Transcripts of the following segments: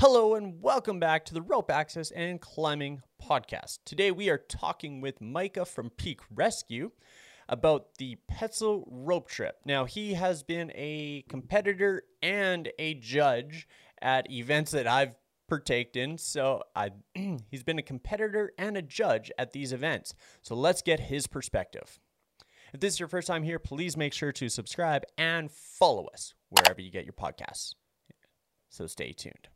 Hello and welcome back to the Rope Access and Climbing Podcast. Today we are talking with Micah from Peak Rescue about the Petzl rope trip. Now, he has been a competitor and a judge at events that I've partaked in. So I he's been a competitor and a judge at these events. So let's get his perspective. If this is your first time here, please make sure to subscribe and follow us wherever you get your podcasts. So stay tuned.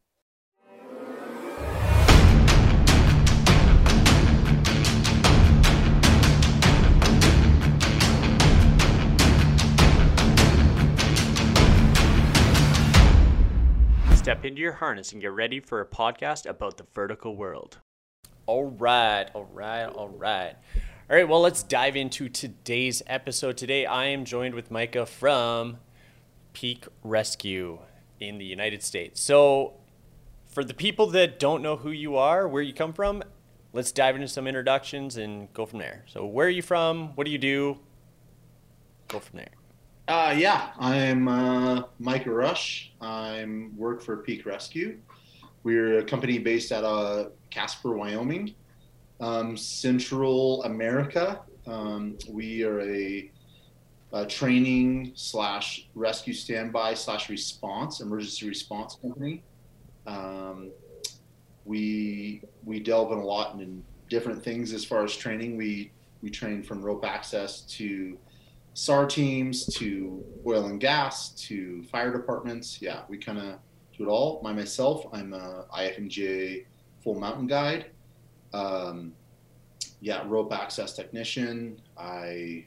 Step into your harness and get ready for a podcast about the vertical world. All right, all right, all right. All right, well, let's dive into today's episode. Today, I am joined with Micah from Peak Rescue in the United States. So, for the people that don't know who you are, where you come from, let's dive into some introductions and go from there. So, where are you from? What do you do? Go from there. Uh, yeah, I'm uh, Micah Rush. I'm work for Peak Rescue. We're a company based out of Casper, Wyoming, um, Central America. Um, we are a, a, training slash rescue standby slash response emergency response company. Um, we we delve in a lot in different things as far as training. We we train from rope access to SAR teams to oil and gas to fire departments. Yeah, we kind of do it all. By myself, I'm a IFMGA full mountain guide. Um, yeah, rope access technician. I,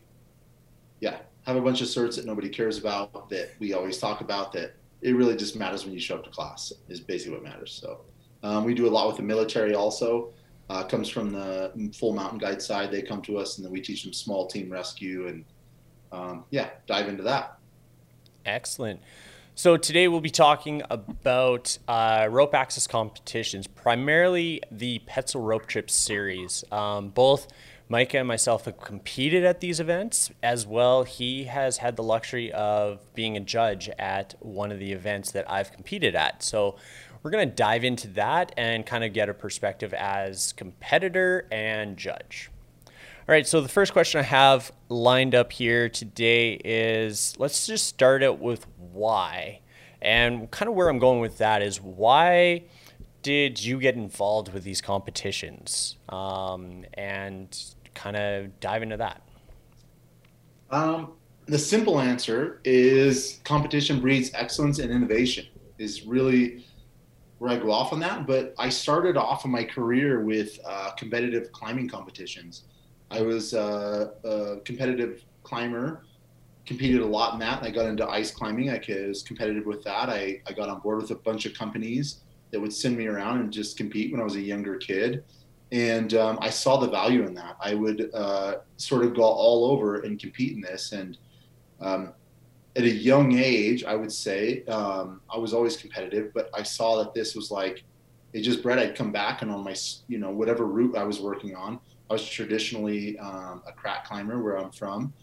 yeah, have a bunch of certs that nobody cares about that we always talk about that it really just matters when you show up to class is basically what matters. So um, we do a lot with the military also. Uh, comes from the full mountain guide side. They come to us and then we teach them small team rescue and um, yeah, dive into that. Excellent. So today we'll be talking about uh, rope access competitions, primarily the Petzl Rope Trip Series. Um, both Micah and myself have competed at these events as well. He has had the luxury of being a judge at one of the events that I've competed at. So we're going to dive into that and kind of get a perspective as competitor and judge. All right, so the first question I have lined up here today is let's just start out with why. And kind of where I'm going with that is why did you get involved with these competitions? Um, and kind of dive into that. Um, the simple answer is competition breeds excellence and innovation, is really where I go off on that. But I started off in my career with uh, competitive climbing competitions. I was uh, a competitive climber, competed a lot in that. I got into ice climbing. I was competitive with that. I, I got on board with a bunch of companies that would send me around and just compete when I was a younger kid. And um, I saw the value in that. I would uh, sort of go all over and compete in this. And um, at a young age, I would say um, I was always competitive, but I saw that this was like it just bred. I'd come back and on my, you know, whatever route I was working on, I was traditionally um, a crack climber where I'm from,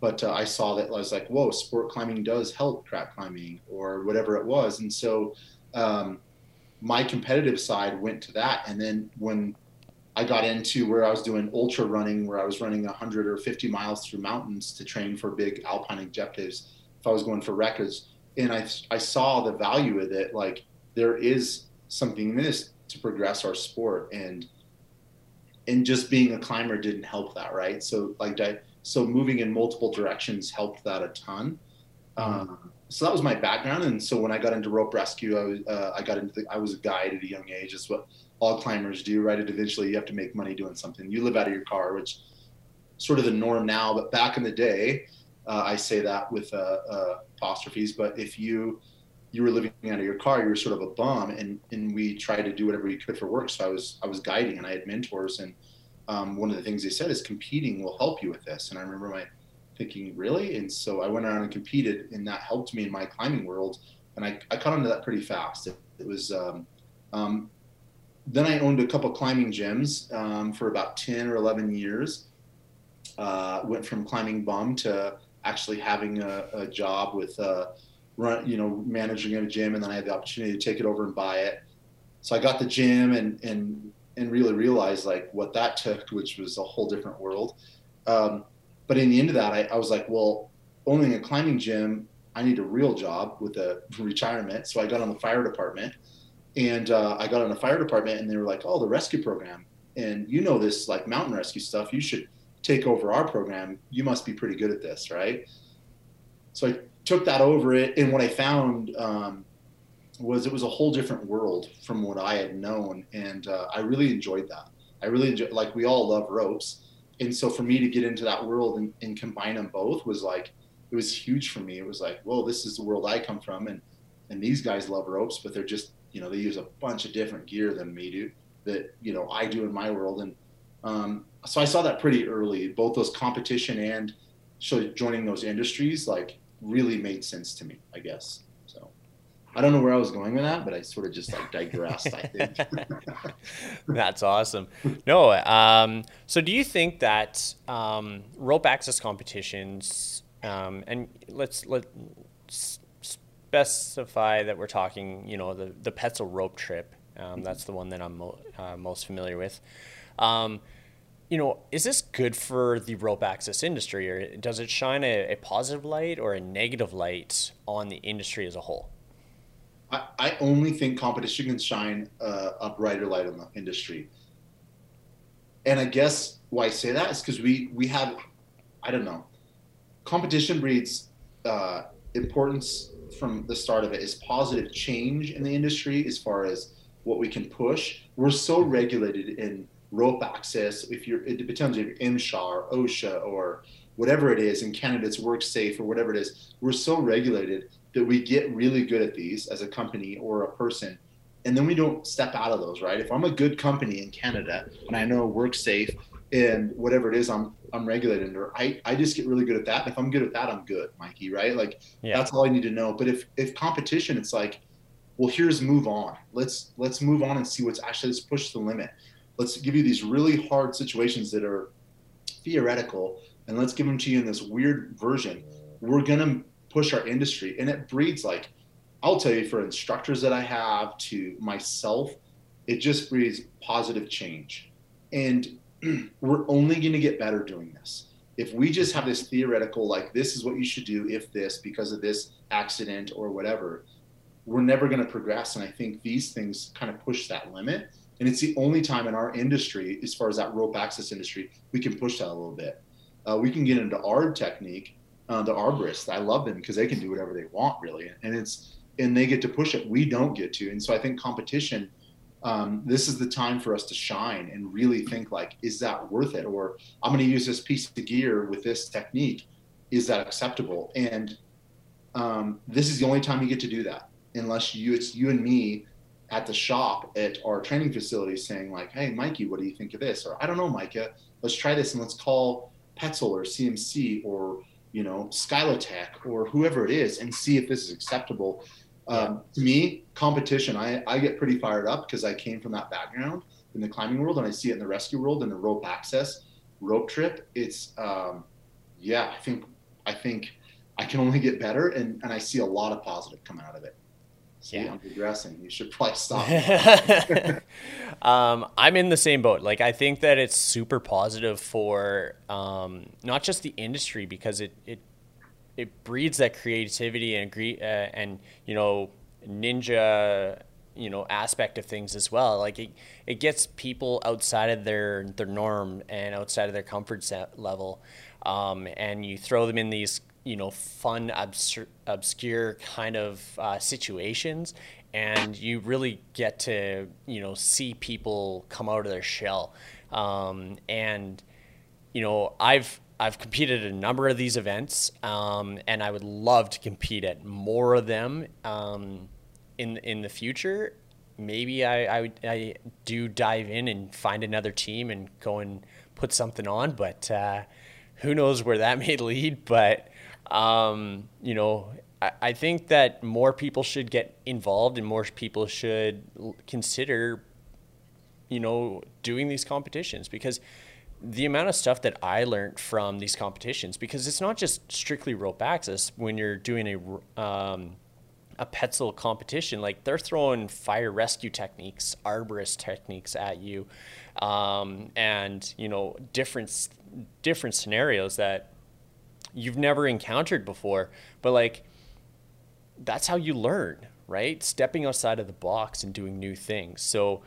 but uh, I saw that I was like, whoa, sport climbing does help crack climbing or whatever it was. And so um, my competitive side went to that. And then when I got into where I was doing ultra running, where I was running 100 or 50 miles through mountains to train for big alpine objectives, if I was going for records, and I, I saw the value of it, like there is something in this to progress our sport. And and just being a climber didn't help that, right? So like so moving in multiple directions helped that a ton. Mm-hmm. Um, so that was my background, and so when I got into rope rescue, I was uh, I got into the, I was a guide at a young age. It's what all climbers do, right? And eventually, you have to make money doing something. You live out of your car, which sort of the norm now, but back in the day, uh, I say that with uh, uh apostrophes. But if you you were living out of your car, you were sort of a bum, and and we tried to do whatever we could for work. So I was I was guiding, and I had mentors, and um, one of the things they said is competing will help you with this. And I remember my thinking, really? And so I went around and competed, and that helped me in my climbing world. And I, I caught on to that pretty fast. It, it was um, um, then I owned a couple climbing gyms um, for about ten or eleven years. Uh, went from climbing bum to actually having a, a job with. Uh, run, you know, managing a gym, and then I had the opportunity to take it over and buy it. so I got the gym and and and really realized like what that took, which was a whole different world. Um, but in the end of that, I, I was like, well, owning a climbing gym, I need a real job with a retirement. So I got on the fire department, and uh, I got on the fire department, and they were like, oh, the rescue program, and you know this like mountain rescue stuff, you should take over our program. You must be pretty good at this, right? So I took that over it, and what I found um, was it was a whole different world from what I had known, and uh, I really enjoyed that. I really enjoyed, like we all love ropes, and so for me to get into that world and, and combine them both was like it was huge for me. It was like, whoa, this is the world I come from, and and these guys love ropes, but they're just you know they use a bunch of different gear than me do that you know I do in my world, and um, so I saw that pretty early. Both those competition and so joining those industries like really made sense to me, I guess. So I don't know where I was going with that, but I sort of just like digressed. I think that's awesome. No, um, so do you think that um, rope access competitions, um, and let's let specify that we're talking, you know, the the Petzl rope trip. Um, that's the one that I'm mo- uh, most familiar with. Um, you know, is this good for the rope access industry, or does it shine a, a positive light or a negative light on the industry as a whole? I, I only think competition can shine uh, a brighter light on the industry. And I guess why I say that is because we we have, I don't know, competition breeds uh, importance from the start of it is positive change in the industry as far as what we can push. We're so regulated in rope access. If you're, it depends if you're MSHA or OSHA or whatever it is in Canada, it's WorkSafe or whatever it is. We're so regulated that we get really good at these as a company or a person and then we don't step out of those right if i'm a good company in canada and i know WorkSafe and whatever it is i'm i'm regulated under i i just get really good at that and if i'm good at that i'm good mikey right like yeah. that's all i need to know but if if competition it's like well here's move on let's let's move on and see what's actually let's push the limit let's give you these really hard situations that are theoretical and let's give them to you in this weird version we're going to push our industry. And it breeds like, I'll tell you, for instructors that I have to myself, it just breeds positive change. And we're only going to get better doing this. If we just have this theoretical, like, this is what you should do if this, because of this accident or whatever, we're never going to progress. And I think these things kind of push that limit. And it's the only time in our industry, as far as that rope access industry, we can push that a little bit. Uh, we can get into ARB technique uh, the arborists. I love them because they can do whatever they want, really, and it's and they get to push it. We don't get to, and so I think competition. Um, this is the time for us to shine and really think like, is that worth it? Or I'm going to use this piece of gear with this technique. Is that acceptable? And um, this is the only time you get to do that, unless you it's you and me at the shop at our training facility saying like, hey, Mikey, what do you think of this? Or I don't know, Micah, let's try this and let's call Petzl or CMC or you know, Skylotec or whoever it is and see if this is acceptable. Um, to me, competition, I, I get pretty fired up because I came from that background in the climbing world and I see it in the rescue world and the rope access rope trip. It's, um, yeah, I think, I think I can only get better and, and I see a lot of positive coming out of it. Yeah. I'm digressing. You should probably stop. um, I'm in the same boat. Like, I think that it's super positive for um, not just the industry because it it it breeds that creativity and uh, and you know ninja you know aspect of things as well. Like it, it gets people outside of their their norm and outside of their comfort level, um, and you throw them in these you know fun obscure, obscure kind of uh, situations and you really get to you know see people come out of their shell. Um, and you know i've i've competed at a number of these events um, and i would love to compete at more of them um, in in the future. Maybe I, I, I do dive in and find another team and go and put something on but uh, who knows where that may lead but um, you know, I, I think that more people should get involved and more people should consider, you know, doing these competitions because the amount of stuff that I learned from these competitions, because it's not just strictly rope access when you're doing a, um, a Petzl competition, like they're throwing fire rescue techniques, arborist techniques at you, um, and you know different different scenarios that you've never encountered before. But like that's how you learn, right? Stepping outside of the box and doing new things. So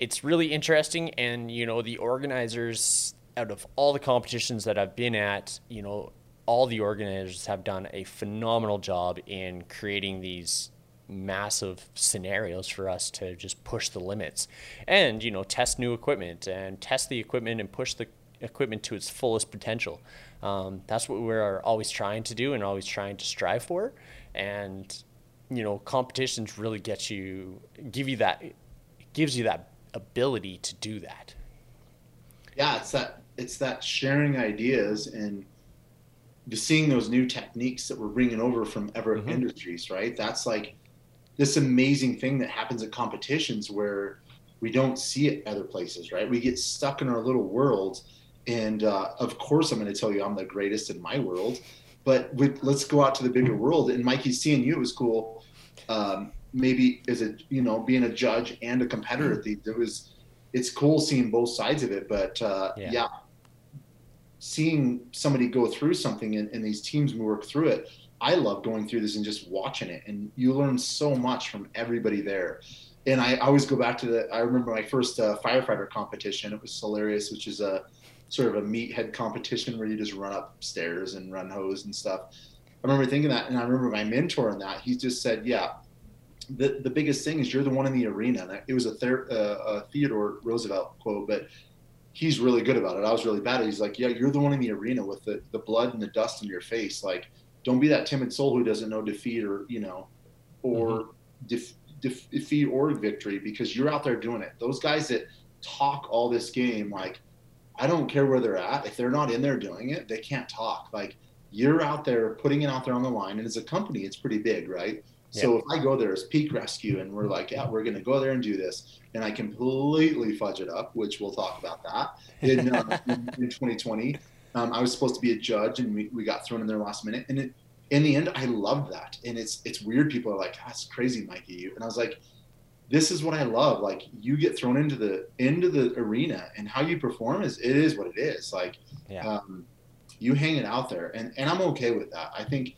it's really interesting, and you know the organizers out of all the competitions that I've been at, you know all the organizers have done a phenomenal job in creating these massive scenarios for us to just push the limits and you know test new equipment and test the equipment and push the equipment to its fullest potential um, that's what we're always trying to do and always trying to strive for and you know competitions really get you give you that gives you that ability to do that yeah it's that it's that sharing ideas and just seeing those new techniques that we're bringing over from Everett mm-hmm. Industries, right? That's like this amazing thing that happens at competitions where we don't see it other places, right? We get stuck in our little worlds. And uh, of course, I'm going to tell you I'm the greatest in my world, but with, let's go out to the bigger world. And Mikey, seeing you, it was cool. Um, maybe as a, you know, being a judge and a competitor at these, it was, it's cool seeing both sides of it. But uh, yeah. yeah seeing somebody go through something and, and these teams work through it i love going through this and just watching it and you learn so much from everybody there and I, always go back to the i remember my first uh, firefighter competition it was hilarious which is a sort of a meathead competition where you just run upstairs and run hose and stuff i remember thinking that and i remember my mentor in that he just said yeah the, the biggest thing is you're the one in the arena. It was a, Ther- uh, a Theodore Roosevelt quote, but he's really good about it. I was really bad. At. it. He's like, yeah, you're the one in the arena with the, the blood and the dust in your face. Like, don't be that timid soul who doesn't know defeat or, you know, or mm-hmm. def, def, defeat or victory because you're out there doing it. Those guys that talk all this game, like, I don't care where they're at. If they're not in there doing it, they can't talk. Like, you're out there putting it out there on the line. And as a company, it's pretty big, right? So if I go there as peak rescue and we're like, yeah, we're going to go there and do this, and I completely fudge it up, which we'll talk about that in, uh, in, in 2020. Um, I was supposed to be a judge, and we, we got thrown in there last minute. And it, in the end, I loved that. And it's it's weird. People are like, "That's crazy, Mikey." And I was like, "This is what I love. Like, you get thrown into the into the arena, and how you perform is it is what it is. Like, yeah. um, you hang it out there, and and I'm okay with that. I think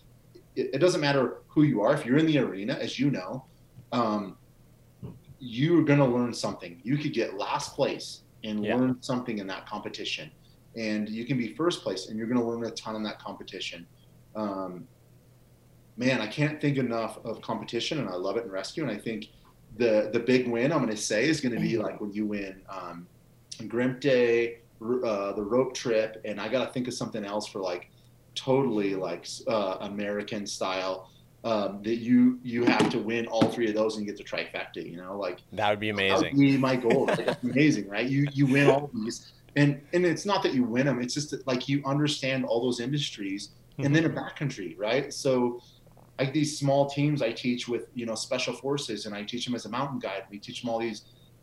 it, it, doesn't matter who you are. If you're in the arena, as you know, um, you're going to learn something. You could get last place and yeah. learn something in that competition, and you can be first place, and you're going to learn a ton in that competition. Um, man, I can't think enough of competition, and I love it in rescue. And I think the the big win I'm going to say is going to be mm-hmm. like when you win um, Day, uh, the rope trip, and I got to think of something else for like totally like uh, American style. Um, that you you have to win all three of those and get the trifecta. You know, like that would be amazing. That would be my goal. Right? That's amazing, right? You you win all these, and and it's not that you win them. It's just that, like you understand all those industries, and then a mm-hmm. backcountry, right? So like these small teams I teach with you know special forces, and I teach them as a mountain guide. We teach them all these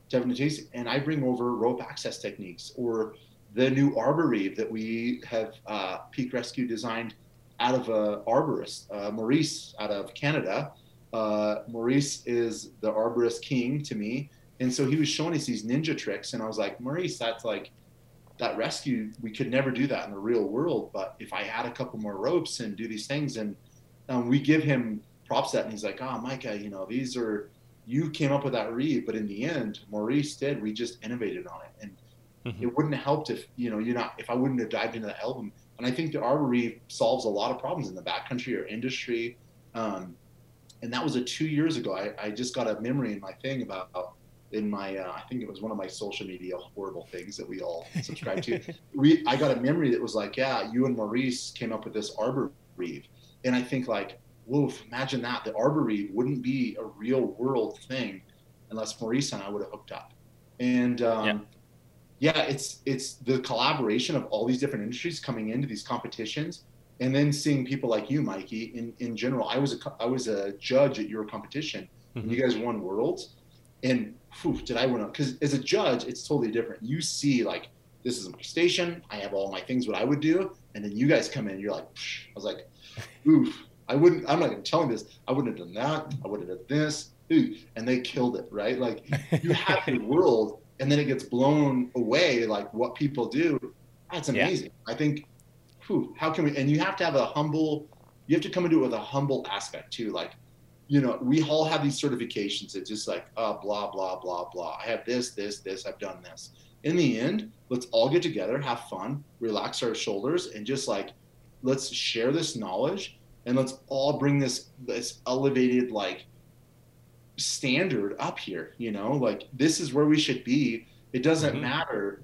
techniques, and I bring over rope access techniques or the new arbor reeve that we have uh, Peak Rescue designed out of a arborist, uh, Maurice out of Canada. Uh, Maurice is the arborist king to me. And so he was showing us these ninja tricks. And I was like, Maurice, that's like, that rescue, we could never do that in the real world. But if I had a couple more ropes and do these things, and um, we give him props that, and he's like, oh, Micah, you know, these are, you came up with that reeve. But in the end, Maurice did, we just innovated on it. And Mm-hmm. It wouldn't have helped if you know you're not if I wouldn't have dived into that album. And I think the Arbor Reeve solves a lot of problems in the backcountry or industry. Um, and that was a two years ago. I, I just got a memory in my thing about in my uh, I think it was one of my social media horrible things that we all subscribe to. we I got a memory that was like, yeah, you and Maurice came up with this Arbor Reeve, and I think like, woof, imagine that the Arbor Reeve wouldn't be a real world thing unless Maurice and I would have hooked up. And um, yeah yeah, it's it's the collaboration of all these different industries coming into these competitions, and then seeing people like you, Mikey. In in general, I was a I was a judge at your competition, mm-hmm. and you guys won worlds, and whew, did I win? Because as a judge, it's totally different. You see, like this is my station. I have all my things what I would do, and then you guys come in. You're like, Psh. I was like, oof. I wouldn't. I'm not even telling this. I wouldn't have done that. I would have done this. Ooh. And they killed it, right? Like you have your world, and then it gets blown away. Like what people do, that's amazing. Yeah. I think. Whew, how can we? And you have to have a humble. You have to come into it with a humble aspect too. Like, you know, we all have these certifications. It's just like, uh, blah blah blah blah. I have this, this, this. I've done this. In the end, let's all get together, have fun, relax our shoulders, and just like, let's share this knowledge and let's all bring this this elevated like standard up here you know? Like this is where we should be. It doesn't mm-hmm. matter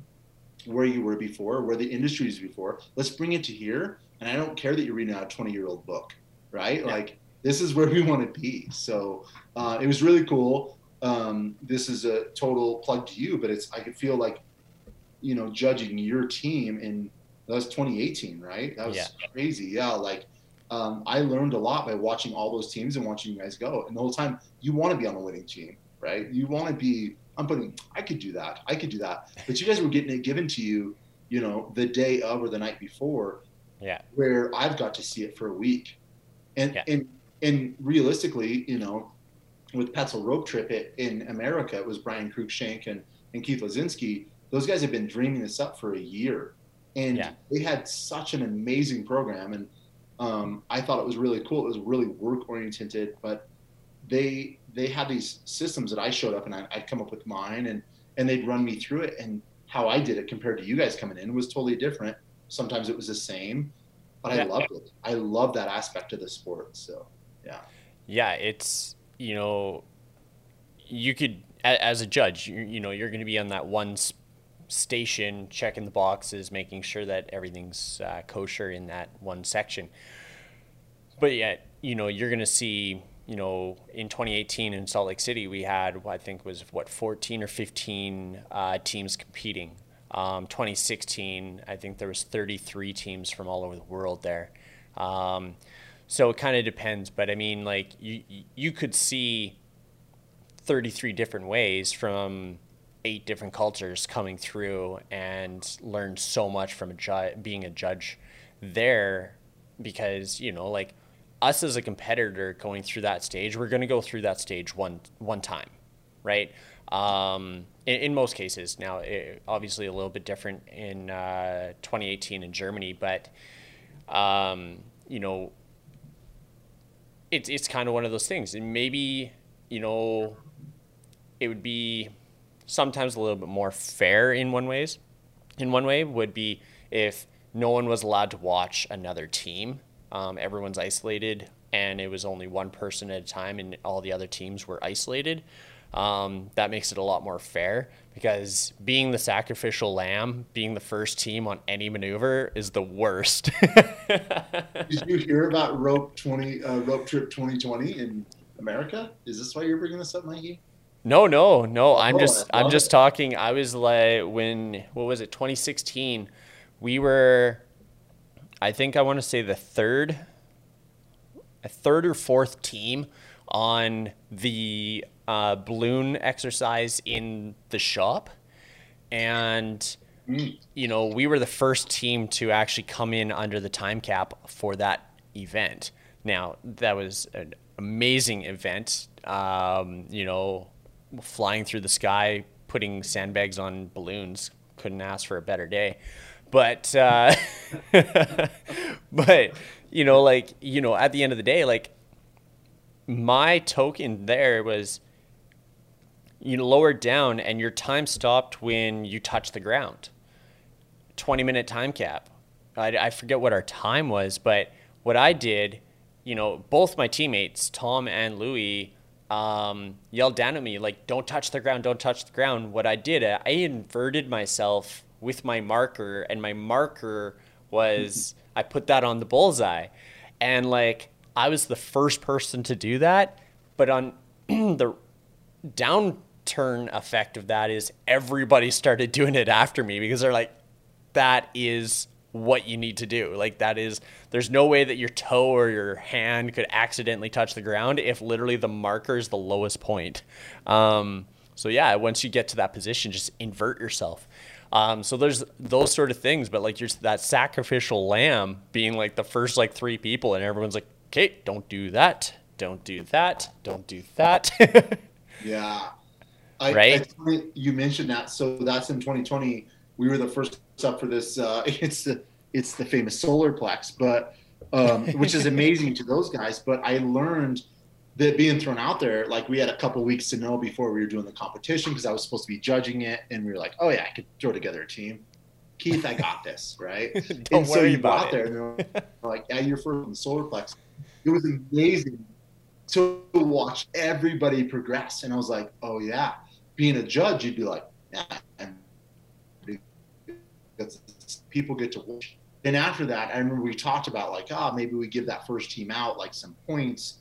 where you were before where the industry is before. Let's bring it to here and i don't care that you're reading out a 20 year old book right? Yeah. like this is where we want to be. So uh, it was really cool. Um, this is a total plug to you but it's i could feel like you know judging your team in that was 2018 right that was yeah. crazy yeah like um, I learned a lot by watching all those teams and watching you guys go. And the whole time, you want to be on the winning team, right? You want to be. I'm putting. I could do that. I could do that. But you guys were getting it given to you, you know, the day of or the night before. Yeah. Where I've got to see it for a week, and yeah. and and realistically, you know, with Petzl Rope Trip it, in America, it was Brian Cruikshank and and Keith Lazinski. Those guys have been dreaming this up for a year, and yeah. they had such an amazing program and um, I thought it was really cool. It was really work oriented, but they they had these systems that I showed up and I, would come up with mine and and they'd run me through it and how I did it compared to you guys coming in was totally different. Sometimes it was the same, but yeah. I loved it. I love that aspect of the sport. So yeah, yeah, it's you know you could as a judge you, you know you're going to be on that one station, checking the boxes, making sure that everything's uh, kosher in that one section. But yet, you know, you're going to see, you know, in 2018 in Salt Lake City, we had, I think, was what 14 or 15 uh, teams competing. Um, 2016, I think there was 33 teams from all over the world there. Um, so it kind of depends, but I mean, like you you could see 33 different ways from eight different cultures coming through and learned so much from a ju- being a judge there because you know like us as a competitor going through that stage we're going to go through that stage one one time right? Um, in, in, most cases. Now it, obviously a little bit different in uh, 2018 in germany but um, you know it's, it's kind of one of those things. And maybe you know it would be sometimes a little bit more fair in one ways. In one way would be if no one was allowed to watch another team. Um, everyone's isolated, and it was only one person at a time, and all the other teams were isolated. Um, that makes it a lot more fair because being the sacrificial lamb, being the first team on any maneuver is the worst. Did you hear about rope twenty uh, rope trip twenty twenty in America? Is this why you're bringing this up, Mikey? No, no, no. I'm oh, just I'm just talking. I was like when what was it? 2016. We were I think I want to say the third a third or fourth team on the uh, balloon exercise in the shop. And mm. you know, we were the first team to actually come in under the time cap for that event. Now, that was an amazing event. Um, you know, flying through the sky, putting sandbags on balloons. Couldn't ask for a better day. But, uh, but, you know, like, you know, at the end of the day, like, my token there was you lower down and your time stopped when you touched the ground. 20 minute time cap. I, I forget what our time was, but what I did, you know, both my teammates, Tom and Louie, um, yelled down at me like, "Don't touch the ground! Don't touch the ground!" What I did, I inverted myself with my marker, and my marker was I put that on the bullseye, and like I was the first person to do that. But on the downturn effect of that is everybody started doing it after me because they're like, "That is what you need to do. Like that is there's no way that your toe or your hand could accidentally touch the ground if literally the marker is the lowest point. Um, so yeah, once you get to that position, just invert yourself. Um, so there's those sort of things, but like you're that sacrificial lamb being like the first like three people, and everyone's like okay, don't do that, don't do that, don't do that. yeah. I, right. I, you mentioned that. So that's in 2020. We were the first up for this. Uh, it's the it's the famous Solarplex, but um, which is amazing to those guys. But I learned that being thrown out there, like we had a couple weeks to know before we were doing the competition because I was supposed to be judging it, and we were like, oh yeah, I could throw together a team. Keith, I got this, right? Don't and so you go about out there and they're like, yeah, you're first in the Solarplex. It was amazing to watch everybody progress. And I was like, oh yeah. Being a judge, you'd be like, yeah, people get to watch. Then after that, I remember we talked about like, ah, oh, maybe we give that first team out like some points,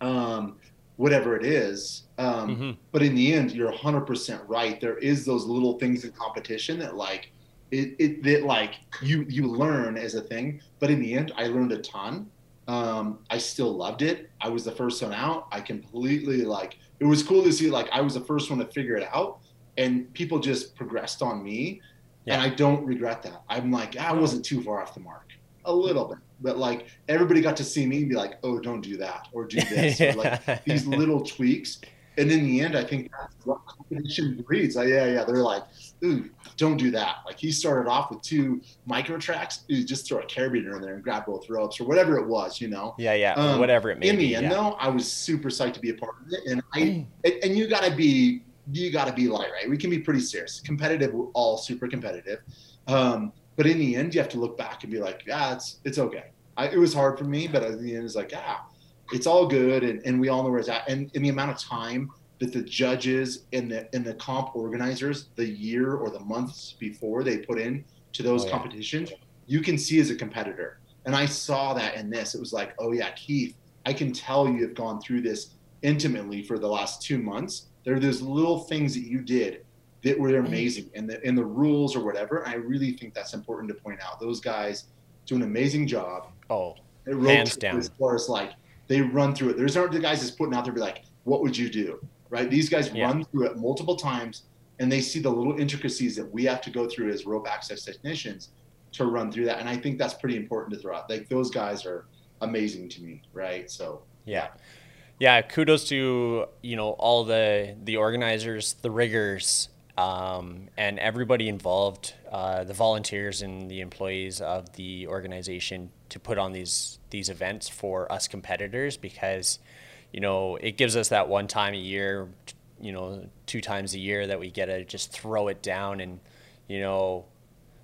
um, whatever it is. Um, Mhm. But in the end, you're 100% right. There is those little things in competition that like, it, it that like you you learn as a thing. But in the end, I learned a ton. Um, I still loved it. I was the first one out. I completely like. It was cool to see like I was the first one to figure it out, and people just progressed on me, and I don't regret that. I'm like I wasn't too far off the mark, a little bit, but like everybody got to see me and be like, oh, don't do that or do this, or like these little tweaks. And in the end, I think that's what competition breeds. Like, yeah, yeah. They're like, ooh, don't do that. Like he started off with two micro tracks. Ooh, just throw a carabiner in there and grab both ropes or whatever it was, you know. yeah, yeah, Um, whatever it may in be. the end, yeah. though, I was super psyched to be a part of it. And I and, and you gotta be you gotta be light, right? We can be pretty serious. Competitive, we're all super competitive. Um, but in the end, you have to look back and be like, yeah, it's it's okay. I, it was hard for me, but at the end, it's like, ah, it's all good, and, and we all know where it's at. And in the amount of time that the judges and the and the comp organizers, the year or the months before they put in to those Oh, yeah. competitions, you can see as a competitor. And I saw that in this. It was like, oh yeah, Keith, I can tell you have gone through this intimately for the last two months. There are those little things that you did that were mm-hmm. amazing and the in the rules or whatever. I really think that's important to point out. Those guys do an amazing job. Oh, It road Hands down. As far as like they run through it. There's aren't the guys that's putting out there be like, what would you do? Right? These guys Yeah. run through it multiple times and they see the little intricacies that we have to go through as rope access technicians to run through that. And I think that's pretty important to throw out. Like those guys are amazing to me, right? So yeah. Yeah, kudos to you know all the the organizers, the riggers, um, and everybody involved, uh, the volunteers and the employees of the organization to put on these these events for us competitors because you know it gives us that one time a year, you know, two times a year that we get to just throw it down and you know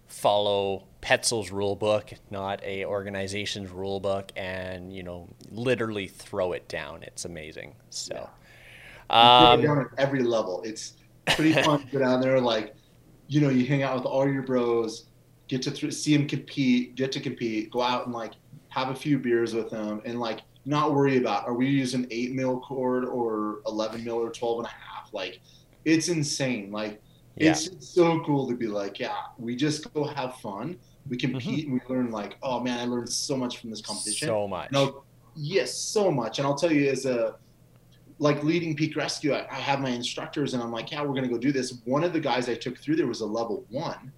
follow Petzl's rule book, not a organization's rule book, and you know, literally throw it down. It's amazing. So, You put it um, down at every level. It's pretty fun to go down there. Like, you know, you hang out with all your bros, get to th- see them compete, get to compete, go out and like have a few beers with them, and like not worry about are we using eight mil cord or eleven mil or twelve and a half. Like, it's insane. Like, yeah, it's so cool to be like, yeah, we just go have fun. We mm-hmm. compete and we learn. Like, oh man, I learned so much from this competition. so much. No, yes, so much. And I'll tell you, as a like leading peak rescue, I, I have my instructors, and I'm like, yeah, we're gonna go do this. One of the guys I took through there was a level one,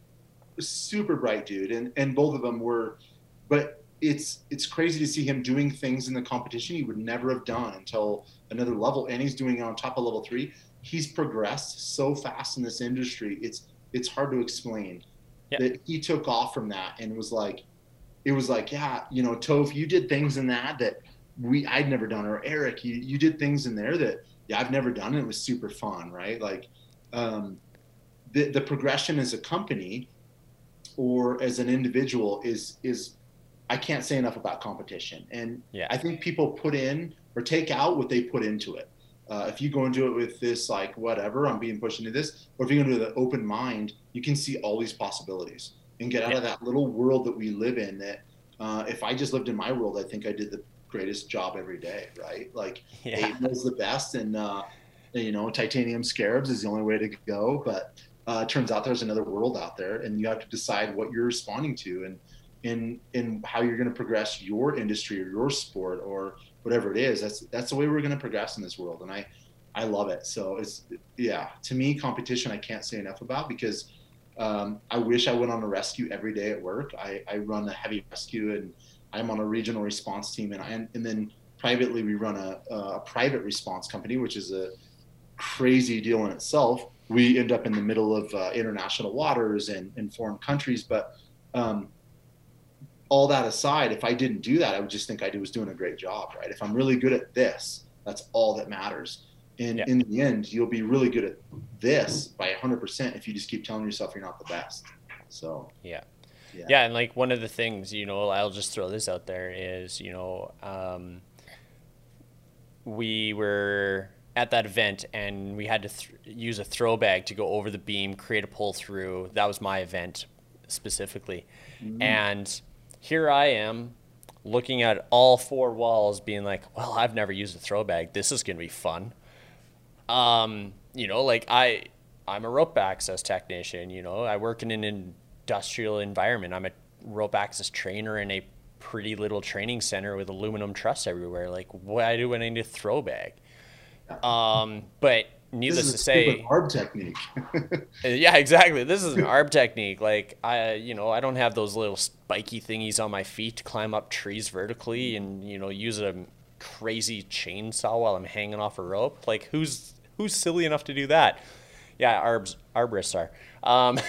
super bright dude, and and both of them were, but it's it's crazy to see him doing things in the competition he would never have done until another level, and he's doing it on top of level three. He's progressed so fast in this industry. It's it's hard to explain Yeah. that he took off from that and was like, it was like, yeah, you know, Toph, you did things in that that we I'd never done, or Eric, you you did things in there that yeah I've never done. And it was super fun, right? Like, um, the the progression as a company or as an individual is is I can't say enough about competition, and Yeah. I think people put in or take out what they put into it. Uh, if you go into it with this like whatever I'm being pushed into this, or if you go into the open mind, you can see all these possibilities and get out of that little world that we live in. That uh, if I just lived in my world, I think I did the greatest job every day, right? Like yeah, eight mils the best, and uh, you know titanium scarabs is the only way to go. But uh, turns out there's another world out there, and you have to decide what you're responding to and in in how you're going to progress your industry or your sport or whatever it is. That's that's the way we're going to progress in this world, and I I love it. So it's yeah, to me, competition I can't say enough about because. Um, I wish I went on a rescue every day at work. I, I run a heavy rescue and I'm on a regional response team, and I, and then privately we run a, a private response company, which is a crazy deal in itself. We end up in the middle of uh, international waters and in foreign countries, but um, all that aside, if I didn't do that, I would just think I was doing a great job, right? If I'm really good at this, that's all that matters. And yeah. in the end, you'll be really good at this by 100% if you just keep telling yourself you're not the best. So, yeah. Yeah. yeah. and like one of the things, you know, I'll just throw this out there is, you know, um, we were at that event and we had to th- use a throw bag to go over the beam, create a pull through. That was my event specifically. Mm-hmm. And here I am looking at all four walls being like, well, I've never used a throw bag. This is going to be fun. Um, you know, like I, I'm a rope access technician, you know, I work in an industrial environment. I'm a rope access trainer in a pretty little training center with aluminum truss everywhere. Like, why do I need a throw bag? Um, but needless to say, arb technique. Yeah, exactly. This is an arb technique. Like I, you know, I don't have those little spiky thingies on my feet to climb up trees vertically and you know use a crazy chainsaw while I'm hanging off a rope. Like who's who's silly enough to do that? Yeah, arbs arborists are, um,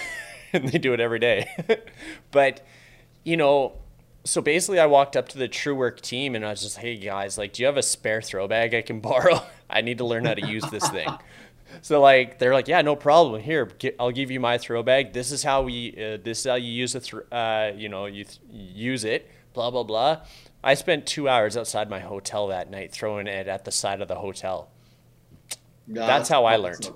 and they do it every day. but you know, so basically I walked up to the TrueWork team and I was just, hey guys, like, do you have a spare throw bag I can borrow? I need to learn how to use this thing. so like, they're like, yeah, no problem. Here, get, I'll give you my throw bag. This is how we, uh, this is how you use it. Th- uh, you know, you th- use it. Blah blah blah. I spent two hours outside my hotel that night throwing it at the side of the hotel. that's, that's how I learned.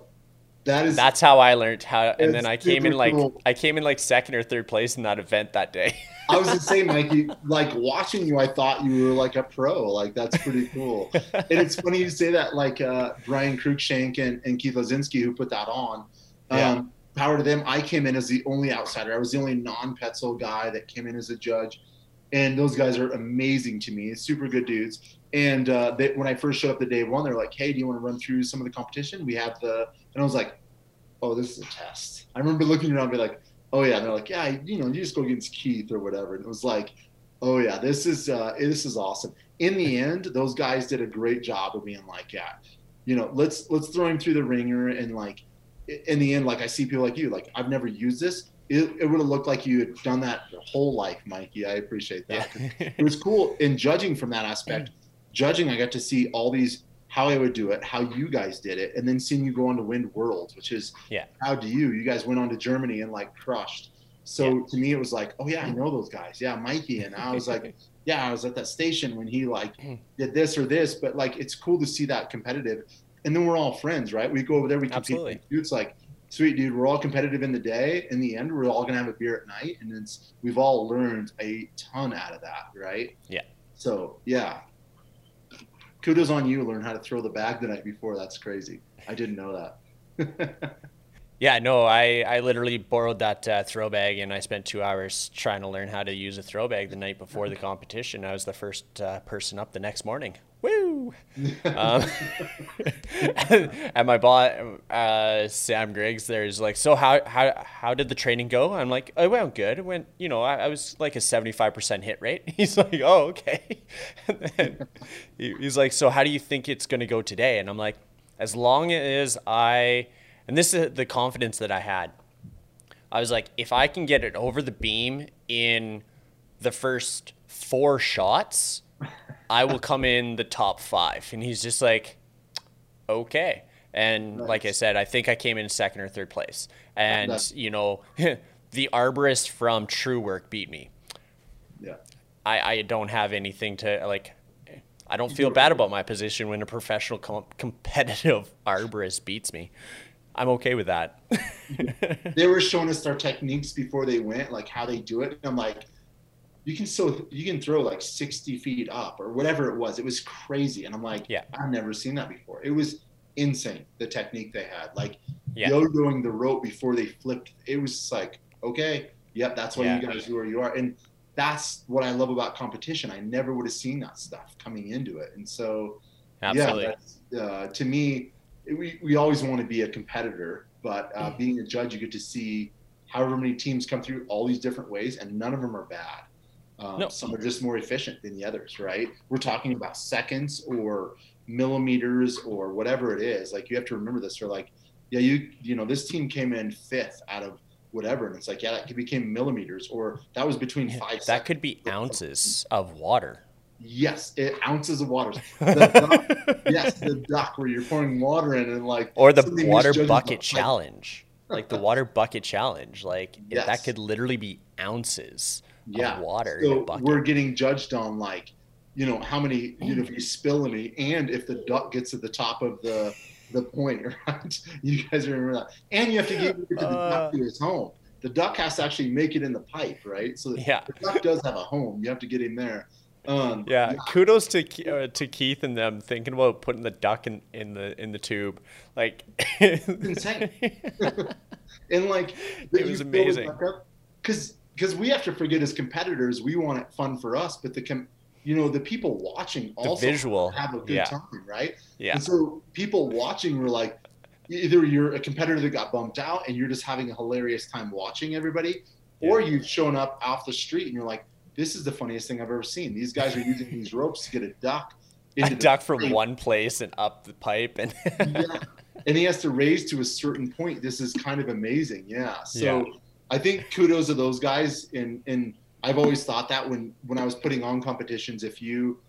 That is that's how I learned how and then I came in like cool. I came in like second or third place in that event that day. I was the same, Mikey. Like watching you, I thought you were like a pro. Like that's pretty cool. and it's funny you say that. Like uh, Brian Cruikshank and, and Keith Lozinski, who put that on. Um, yeah. Power to them. I came in as the only outsider. I was the only non-Petzl guy that came in as a judge, and those guys are amazing to me. Super good dudes. And uh, they, when I first showed up the day one, they're like, "Hey, do you want to run through some of the competition? We have the." And I was like, "Oh, this is a test." I remember looking around, and be like, oh yeah, and they're like, yeah, you know, you just go against Keith or whatever. And it was like, oh yeah, this is uh, this is awesome. In the end, those guys did a great job of being like, yeah, you know, let's let's throw him through the ringer and like, in the end, like I see people like you, like I've never used this. It, it would have looked like you had done that your whole life, Mikey. I appreciate that. Yeah. it was cool in judging from that aspect. Judging, I got to see all these how I would do it, how you guys did it, and then seeing you go on to win worlds, which is yeah. how do you? You guys went on to Germany and like crushed. So yeah. to me, it was like, oh yeah, I know those guys. Yeah, Mikey, and I was like, yeah, I was at that station when he like hmm. did this or this. But like, it's cool to see that competitive, and then we're all friends, right? We go over there, we compete. Absolutely. It's like, sweet dude, we're all competitive in the day. In the end, we're all gonna have a beer at night, and it's we've all learned a ton out of that, right? Yeah. So yeah, kudos on you learn how to throw the bag the night before. That's crazy. I didn't know that. yeah, no, I, I literally borrowed that uh, throw bag and I spent two hours trying to learn how to use a throw bag the night before the competition. I was the first uh, person up the next morning. Woo! um, and my boss, uh, Sam Griggs, there's like, so how, how, how did the training go? I'm like, oh, it went good. It went, you know, I, I was like a 75% hit rate. He's like, oh, okay. he, he's like, so how do you think it's going to go today? And I'm like, as long as I, and this is the confidence that I had. I was like, if I can get it over the beam in the first four shots, I will come in the top five. And he's just like, okay. And nice. like I said, I think I came in second or third place. And, you know, the arborist from True Work beat me. Yeah. I, I don't have anything to, like, I don't feel bad about my position when a professional com- competitive arborist beats me. I'm okay with that. they were showing us their techniques before they went, like how they do it. And I'm like, you can still you can throw like 60 feet up or whatever it was. It was crazy, and I'm like, yeah, I've never seen that before. It was insane the technique they had, like yeah. yo-yoing the rope before they flipped. It was like, okay, yep, that's why yeah. you guys are where you are, and that's what I love about competition. I never would have seen that stuff coming into it, and so Absolutely. yeah, uh, to me, we we always want to be a competitor, but uh, mm. being a judge, you get to see however many teams come through all these different ways, and none of them are bad Um, No. Some are just more efficient than the others, right? We're talking about seconds or millimeters or whatever it is. Like you have to remember this. Or like, yeah, you you know this team came in fifth out of whatever, and it's like yeah, that became millimeters, or that was between five. that could be ounces of water. Yes, it, ounces of water. The duck, yes, the duck where you're pouring water in and like Or the water bucket challenge. Like the water bucket challenge. Like if that could literally be ounces yeah. water So we're getting judged on like, you know, how many, you know, if you spill any, and if the duck gets to the top of the the point, right? You guys remember that, and you have to get to the Uh. duck to his home. The duck has to actually make it in the pipe, right? So the, Yeah. the duck does have a home. You have to get him there. Um, Yeah, kudos to uh, to Keith and them thinking about putting the duck in, in the in the tube. Like insane. and like It was amazing. because because we have to forget as competitors we want it fun for us but the com- you know the people watching The also visual, have a good yeah. time right yeah, and so people watching were like either you're a competitor that got bumped out and you're just having a hilarious time watching everybody or you've shown up off the street and you're like this is the funniest thing i've ever seen these guys are using these ropes to get a duck a into the duck from one place and up the pipe and yeah. And he has to raise to a certain point. This is kind of amazing. Yeah. So Yeah. I think kudos to those guys. And and I've always thought that when when I was putting on competitions, if you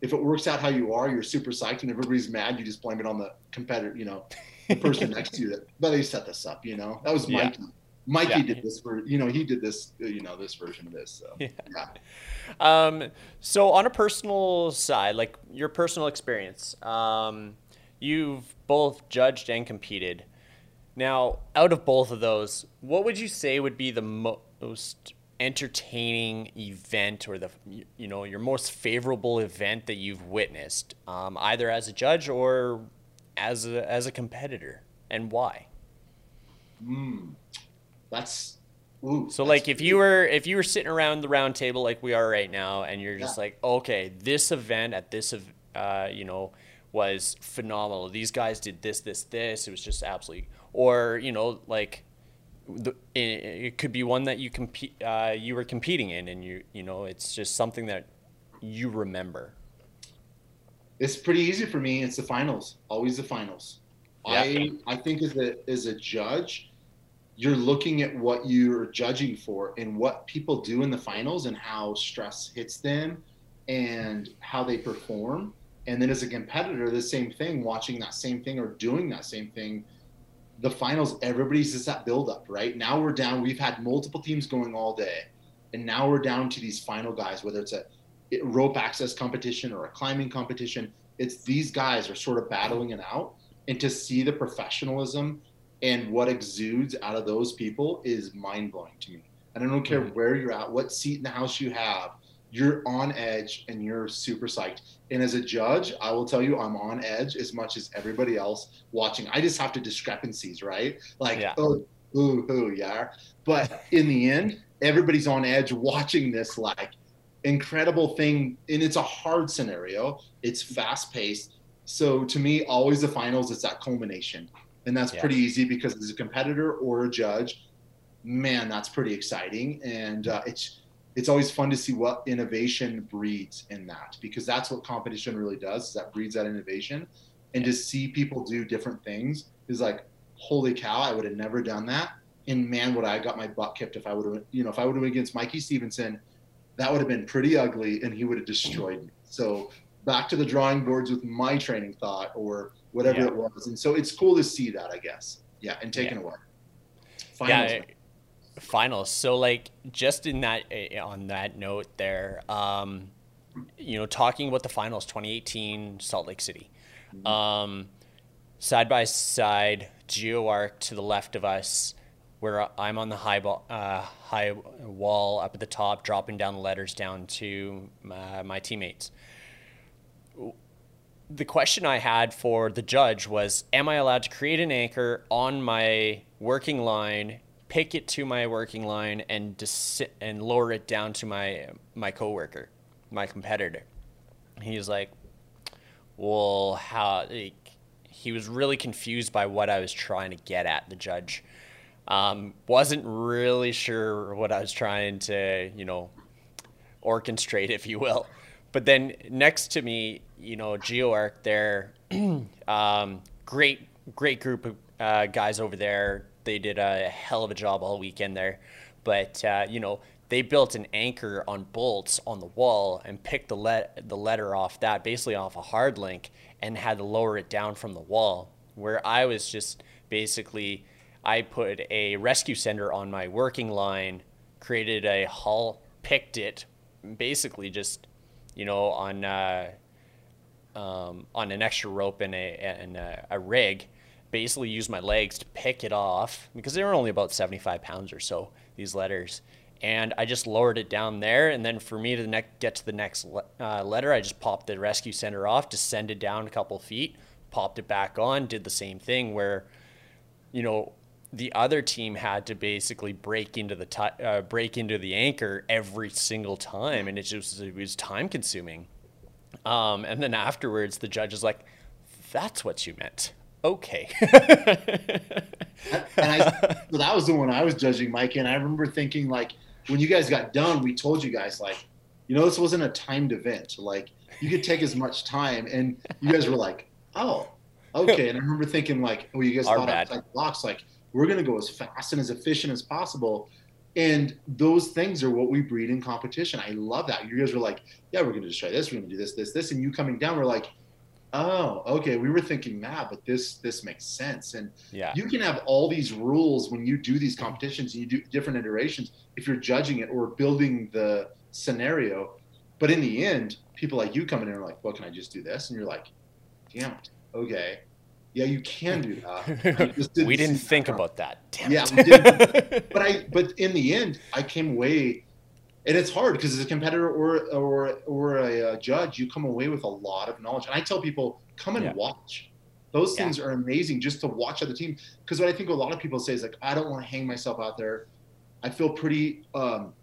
if it works out how you are, you're super psyched and everybody's mad, you just blame it on the competitor, you know, the person next to you that but they set this up, you know. That was Yeah. Mikey. Mikey Yeah. did this for you know, he did this, uh, you know, this version of this. So Yeah. yeah. Um, so on a personal side, like your personal experience, um, you've both judged and competed. Now, out of both of those, what would you say would be the mo- most entertaining event, or the you know your most favorable event that you've witnessed, um, either as a judge or as a as a competitor, and why? Mm. That's ooh, So like if you were if you were sitting around the round table like we are right now and you're just Yeah. like okay this event at this uh, you know was phenomenal these guys did this this this it was just absolutely or you know like the, it, it could be one that you compete uh, you were competing in and you you know it's just something that you remember It's pretty easy for me. It's the finals. Always the finals. Yeah. I I think as a as a judge, you're looking at what you're judging for and what people do in the finals and how stress hits them and how they perform. And then as a competitor, the same thing, watching that same thing or doing that same thing. The finals, everybody's just that build up, right? Now we're down. We've had multiple teams going all day. And now we're down to these final guys, whether it's a rope access competition or a climbing competition. It's these guys are sort of battling it out. And to see the professionalism and what exudes out of those people is mind blowing to me. And I don't care where you're at, what seat in the house you have, you're on edge and you're super psyched. And as a judge, I will tell you, I'm on edge as much as everybody else watching. I just have to discrepancies, right? Like, Yeah. oh, ooh, ooh, yeah. But in the end, everybody's on edge watching this like incredible thing. And it's a hard scenario. It's fast paced. So to me, always the finals, it's that culmination. And that's Yeah. pretty easy because as a competitor or a judge, man, that's pretty exciting. And uh, it's it's always fun to see what innovation breeds in that because that's what competition really does is that breeds that innovation. And to see people do different things is like holy cow i would have never done that. And man would i got my butt kicked if i would have you know if i would have against mikey stevenson that would have been pretty ugly and he would have destroyed me. So back to the drawing boards with my training thought or whatever Yeah. it was. And so it's cool to see that i guess. Yeah and taken Yeah. away. Finals, yeah finals. So like just in that eh, on that note there um you know talking about the finals 2018 salt lake city. Um side by side geoarc to the left of us where i'm on the high ball, uh, high wall up at the top dropping down the letters down to uh, my teammates. The question I had for the judge was Am I allowed to create an anchor on my working line, pick it to my working line, and dis- and lower it down to my my coworker, my competitor? He's like, Well, how? Like, he was really confused by what I was trying to get at. The judge um, wasn't really sure what I was trying to, you know, orchestrate, if you will. But then next to me, you know, GeoArk, there, um, great, great group of uh, guys over there. They did a hell of a job all weekend there. But, uh, you know, they built an anchor on bolts on the wall and picked the, let- the letter off that, basically off a hard link, and had to lower it down from the wall. Where I was just basically, I put a Rescucender on my working line, created a hull, picked it, basically just, you know, on uh, um, on an extra rope and a and a, a rig, basically used my legs to pick it off because they were only about 75 pounds or so. These letters, and I just lowered it down there. And then for me to ne- get to the next le- uh, letter, I just popped the Rescucender off, descended down a couple feet, popped it back on, did the same thing where, you know, the other team had to basically break into the t- uh, break into the anchor every single time, and it just it was time consuming. Um, and then afterwards, the judge is like, "That's what you meant." Okay. and I, so that was the one I was judging, Mike. And I remember thinking, like, when you guys got done, we told you guys, like, you know, this wasn't a timed event. Like, you could take as much time. And you guys were like, oh, okay. And I remember thinking, like, oh, you guys Our thought bad. outside the box. Like, we're going to go as fast and as efficient as possible. And those things are what we breed in competition. I love that. You guys were like, yeah, we're going to just try this. We're going to do this, this, this. And you coming down, we're like, oh, okay. We were thinking that, but this, this makes sense. And yeah. you can have all these rules when you do these competitions and you do different iterations if you're judging it or building the scenario but in the end people like you come in and are like well can i just do this and you're like damn it okay yeah you can do that just we didn't think that. about that. Damn Yeah, didn't. but i but in the end i came away and it's hard because as a competitor or or or a, uh judge you come away with a lot of knowledge. And i tell people come and Yeah. watch. Those Yeah. things are amazing just to watch other teams. Because what i think a lot of people say is like i don't want to hang myself out there. I feel pretty um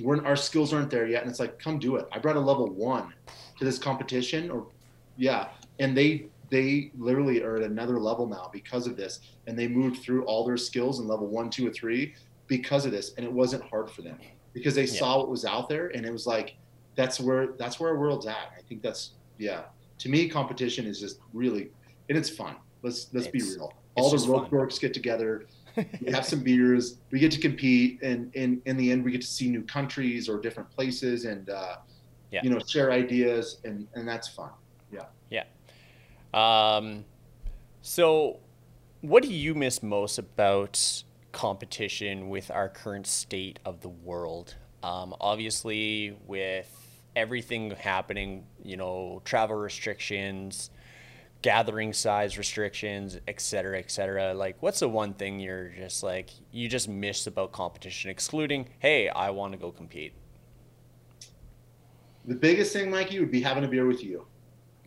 we're our skills aren't there yet. And it's like come do it. I brought a level one to this competition or yeah. And they they literally are at another level now because of this. And they moved through all their skills in level one two or three because of this. And it wasn't hard for them because they Yeah. saw what was out there and it was like that's where that's where our world's at i think that's yeah to me competition is just really and it's fun let's let's be real all the rope dorks get together we have some beers we get to compete and in in the end we get to see new countries or different places and uh Yeah. you know share ideas and and that's fun Yeah. Yeah. Um, so, what do you miss most about competition with our current state of the world? Um, obviously, with everything happening, you know, travel restrictions, gathering size restrictions, et cetera, et cetera. Like, what's the one thing you're just like, you just miss about competition, excluding, hey, I want to go compete? the biggest thing mikey would be having a beer with you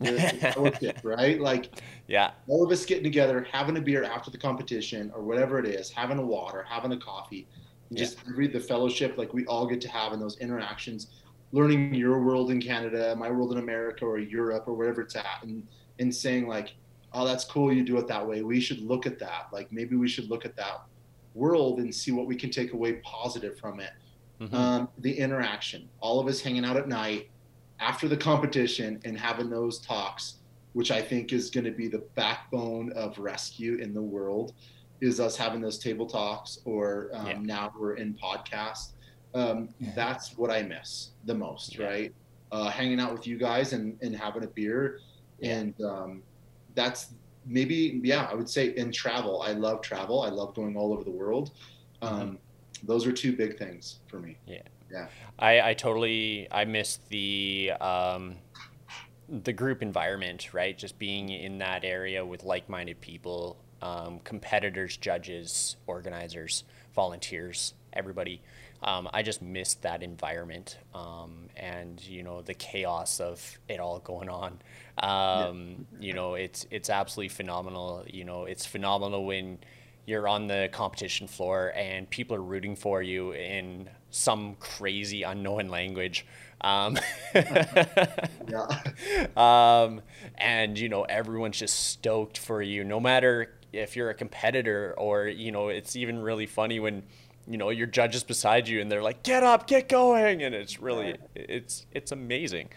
fellowship, right like Yeah. all of us getting together, having a beer after the competition or whatever it is, having a water, having a coffee, and just read the fellowship like we all get to have in those interactions, learning your world in Canada, my world in America or Europe or wherever it's at, and and saying like, oh, that's cool, you do it that way. We should look at that. Like maybe we should look at that world and see what we can take away positive from it. Mhm. Um, the interaction, all of us hanging out at night after the competition and having those talks which I think is going to be the backbone of rescue in the world, is us having those table talks, or um, Yeah. now we're in podcast. Um, that's what I miss the most, Yeah. right? Uh, hanging out with you guys and, and having a beer, and um, that's maybe yeah, I would say in travel. I love travel. I love going all over the world. Mm-hmm. Um, Those are two big things for me. Yeah, I, I totally I miss the um, the group environment, right? Just being in that area with like-minded people, um, competitors, judges, organizers, volunteers, everybody. Um, I just miss that environment um, and you know the chaos of it all going on. Um, You know, it's it's absolutely phenomenal. You know, it's phenomenal when you're on the competition floor and people are rooting for you in some crazy unknown language. Um, Yeah. um, and you know everyone's just stoked for you, no matter if you're a competitor or you know it's even really funny when you know your judges beside you and they're like get up get going and it's really it's it's amazing.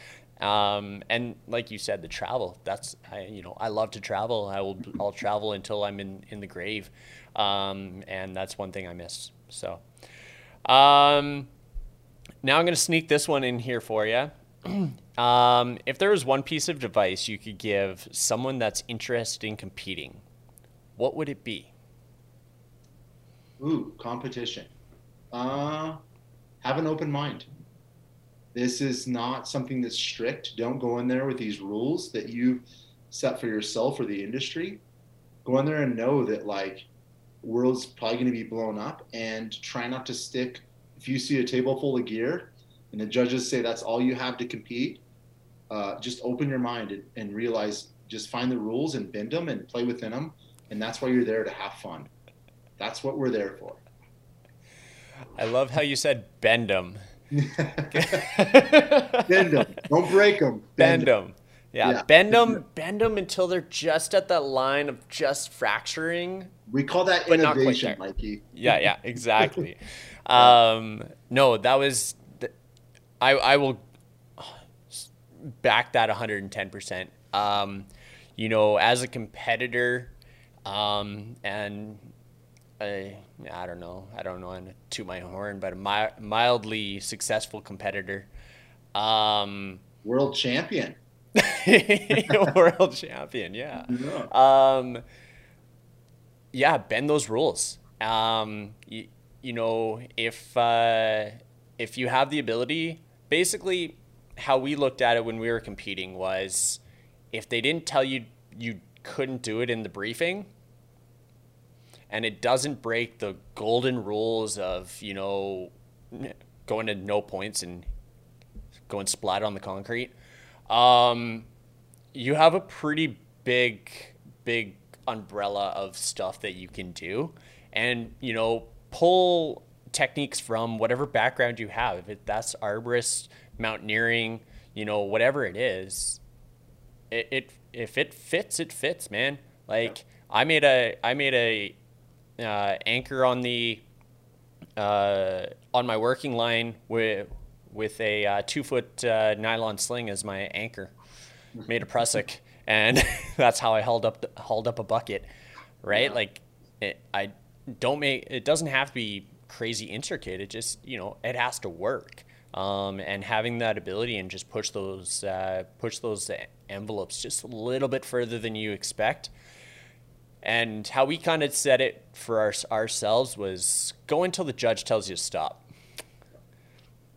Um, and like you said the travel that's I, you know i love to travel. I will i'll travel until i'm in in the grave. Um, and that's one thing i miss so. Um, now i'm going to sneak this one in here for you um, if there was one piece of advice you could give someone that's interested in competing what would it be Ooh, competition. Uh, have an open mind. This is not something that's strict. Don't go in there with these rules that you set for yourself or the industry. Go in there and know that like world's probably going to be blown up and try not to stick if you see a table full of gear and the judges say that's all you have to compete uh, just open your mind and, and realize just find the rules and bend them and play within them and that's why you're there to have fun that's what we're there for. I love how you said bend them. bend them. Don't break them. Bend, bend them. Yeah, yeah, bend them, bend them until they're just at that line of just fracturing. We call that innovation, Mikey. yeah, yeah, exactly. um, no, that was. The, I I will back that 110. percent um, You know, as a competitor, um, and a I don't know I don't know and to my horn, but a mi- mildly successful competitor. Um, world champion. world champion, yeah. Yeah. Um, yeah, bend those rules. Um, you, you know, if uh, if you have the ability, basically, how we looked at it when we were competing was, if they didn't tell you you couldn't do it in the briefing, and it doesn't break the golden rules of you know going to no points and going splat on the concrete. Um, you have a pretty big, big umbrella of stuff that you can do, and you know pull techniques from whatever background you have. If it, that's arborist, mountaineering, you know whatever it is, it, it if it fits, it fits, man. Like I made a I made a uh, anchor on the uh, on my working line with with a uh, two foot uh, nylon sling as my anchor. Made a prusik, and that's how I held up the, hauled up a bucket. Right, yeah. like it, I don't make it doesn't have to be crazy intricate. It just you know it has to work. Um, and having that ability and just push those uh, push those envelopes just a little bit further than you expect and how we kind of said it for our, ourselves was go until the judge tells you to stop.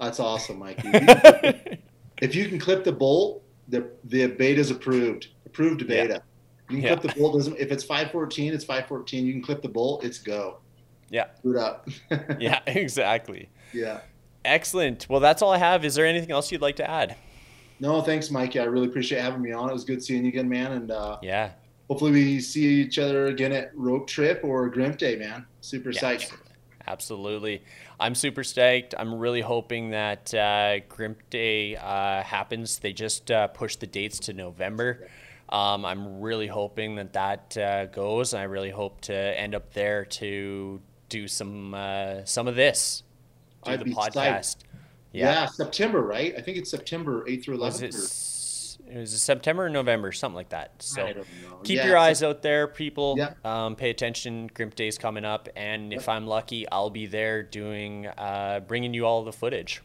That's awesome, Mikey. if you can clip the bolt, the the beta is approved. Approved beta. Yeah. You can yeah. clip the bolt. Doesn't if it's five fourteen, it's five fourteen. You can clip the bolt. It's go. Yeah. Boot up. yeah, exactly. Yeah. Excellent. Well, that's all I have. Is there anything else you'd like to add? No, thanks, Mikey. I really appreciate having me on. It was good seeing you again, man. And uh, yeah, hopefully we see each other again at Rope Trip or Grimp Day, man. Super yeah, psyched. Absolutely. I'm super stoked. I'm really hoping that uh, Grimp Day uh, happens. They just uh, pushed the dates to November. Um, I'm really hoping that that uh, goes. I really hope to end up there to do some uh, some of this, do I'd the podcast. Yeah. yeah. September, right? I think it's September 8th through 11th it was September or November, something like that. So keep yeah, your eyes out there, people. Yeah. Um, pay attention. Grimp Day's coming up, and if I'm lucky, I'll be there doing, uh, bringing you all the footage.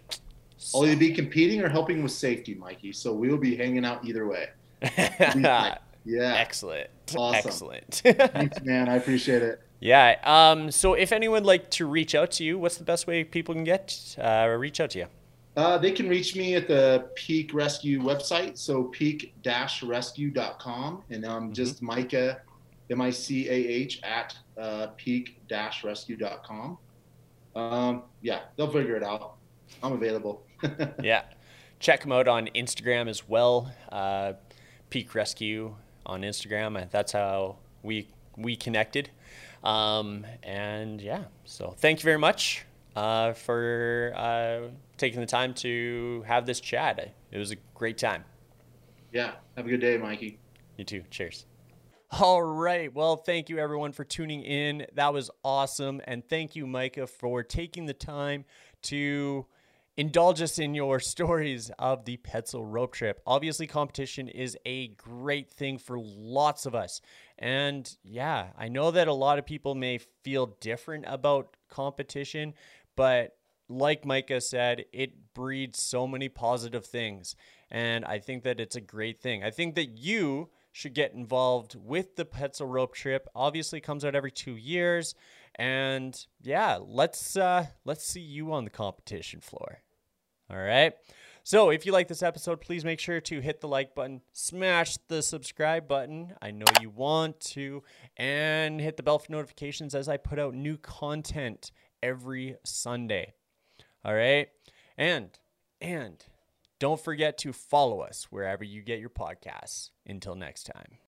So. Will you be competing or helping with safety, Mikey? So we'll be hanging out either way. yeah. Excellent. Awesome. Excellent. Thanks, man. I appreciate it. Yeah. Um, so if anyone would like to reach out to you, what's the best way people can get uh, reach out to you? Uh, they can reach me at the Peak Rescue website, so peak-rescue.com, and um, mm-hmm. just Micah, M-I-C-A-H at uh, peak-rescue.com. Um, yeah, they'll figure it out. I'm available. yeah, check them out on Instagram as well. Uh, Peak Rescue on Instagram. That's how we we connected. Um, and yeah, so thank you very much uh, for uh, taking the time to have this chat. It was a great time. Yeah. Have a good day, Mikey. You too. Cheers. All right. Well, thank you everyone for tuning in. That was awesome. And thank you, Micah, for taking the time to indulge us in your stories of the Petzl rope trip. Obviously, competition is a great thing for lots of us. And yeah, I know that a lot of people may feel different about competition, but like Micah said, it breeds so many positive things. And I think that it's a great thing. I think that you should get involved with the Petzl rope trip. Obviously comes out every 2 years and yeah, let's uh let's see you on the competition floor. All right. So, if you like this episode, please make sure to hit the like button, smash the subscribe button. I know you want to, and hit the bell for notifications as I put out new content every Sunday. All right. And, and don't forget to follow us wherever you get your podcasts. Until next time.